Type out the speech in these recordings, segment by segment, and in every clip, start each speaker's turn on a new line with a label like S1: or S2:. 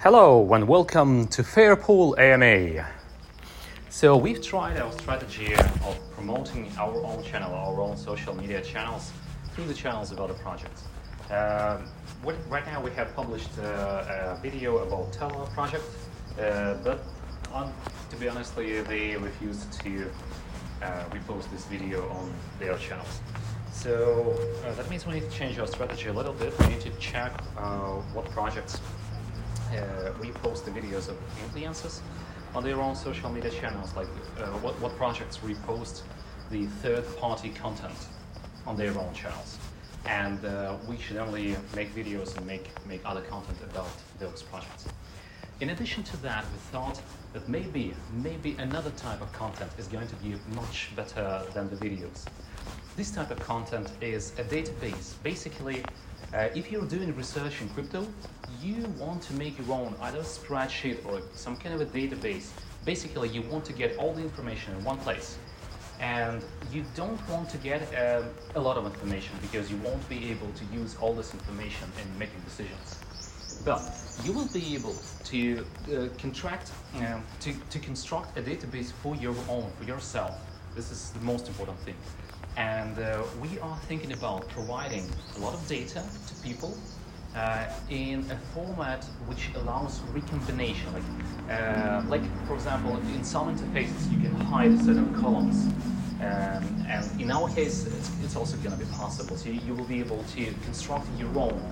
S1: Hello and welcome to Fairpool AMA. So we've tried our strategy of promoting our own channel, our own social media channels through the channels of other projects. Uh, what, right now we have published uh, a video about Tela project, uh, but on, to be honest, they refused to uh, repost this video on their channels. So uh, that means we need to change our strategy a little bit. We need to check uh, what projects uh, repost the videos of influencers on their own social media channels, like uh, what, what projects repost the third-party content on their own channels. And uh, we should only make videos and make, make other content about those projects. In addition to that, we thought that maybe, maybe another type of content is going to be much better than the videos. This type of content is a database. Basically, uh, if you're doing research in crypto, you want to make your own either spreadsheet or some kind of a database. Basically, you want to get all the information in one place. And you don't want to get uh, a lot of information because you won't be able to use all this information in making decisions. But you will be able to uh, contract, uh, to, to construct a database for your own, for yourself. This is the most important thing. And uh, we are thinking about providing a lot of data to people uh, in a format which allows recombination. Like, uh, like for example, in some interfaces you can hide certain columns. Um, and in our case, it's, it's also going to be possible. So you, will be able to construct your own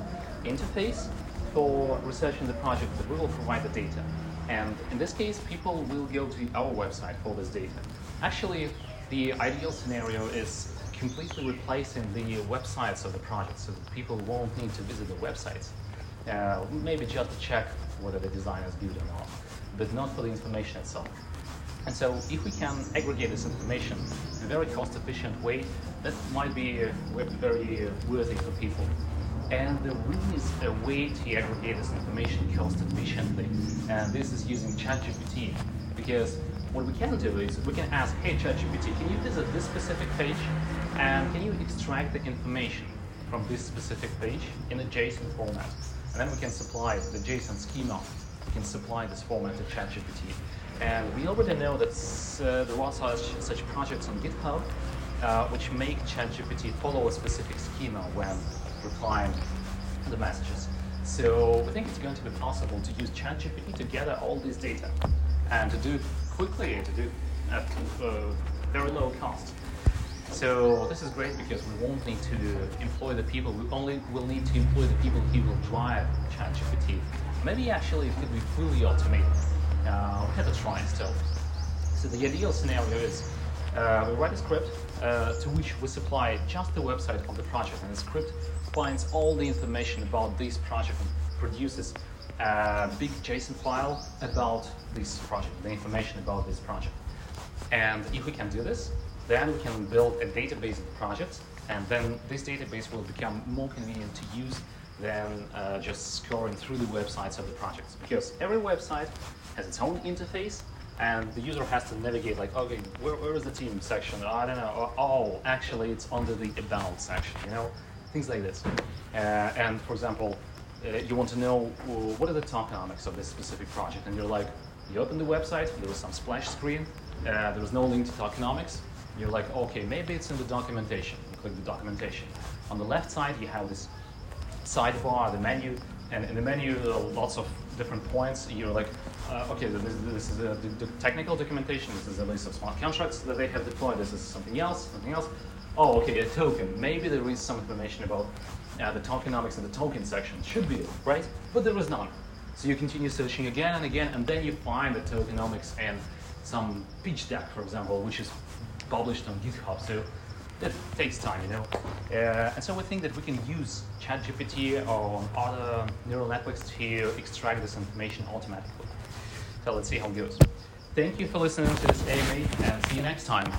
S1: interface for researching the project, but we will provide the data. And in this case, people will go to our website for this data. Actually, the ideal scenario is completely replacing the websites of the project so that people won't need to visit the websites. Uh, maybe just to check whether the design is good or not, but not for the information itself. And so if we can aggregate this information in a very cost-efficient way, that might be uh, very uh, worthy for people. And there really is a way to aggregate this information cost efficiently, and this is using ChatGPT. Because what we can do is we can ask, hey ChatGPT, can you visit this specific page and can you extract the information from this specific page in a JSON format? And then we can supply the JSON schema. We can supply this format to ChatGPT. And we already know that uh, there are such, such projects on GitHub uh, which make ChatGPT follow a specific schema when replying the messages. So we think it's going to be possible to use ChatGPT to gather all this data and to do quickly to do at uh, very low cost. So this is great because we won't need to employ the people. We only will need to employ the people who will drive ChatGPT. Maybe actually it could be fully automated. Uh, we have to try and still. So the ideal scenario is uh, we write a script uh, to which we supply just the website of the project, and the script finds all the information about this project and produces a big JSON file about this project, the information about this project. And if we can do this, then we can build a database of projects, and then this database will become more convenient to use than uh, just scrolling through the websites of the projects. Because every website has its own interface, and the user has to navigate like, okay, where, where is the team section? I don't know. Oh, actually, it's under the about section. You know, things like this. Uh, and for example, uh, you want to know well, what are the tokenomics of this specific project, and you're like, you open the website, there was some splash screen, uh, there was no link to tokenomics, you're like, okay, maybe it's in the documentation. You click the documentation. On the left side, you have this sidebar, the menu, and in the menu, there are lots of different points. You're like, uh, okay, this, this is the, the, technical documentation. This is a list of smart contracts that they have deployed. This is something else, something else. Oh, okay, a token. Maybe there is some information about uh, the tokenomics in the token section. Should be, right? But there is none. So you continue searching again and again, and then you find the tokenomics and some pitch deck, for example, which is published on GitHub. So that takes time, you know. Uh, and so we think that we can use ChatGPT or other neural networks to extract this information automatically. So let's see how it goes. Thank you for listening to this AMA and see you next time.